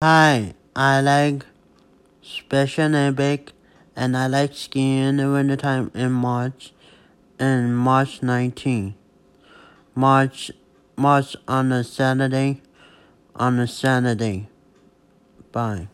Hi, I like Special epic and I like skiing in the wintertime in March in March 19. March March on a Saturday on a Saturday. Bye.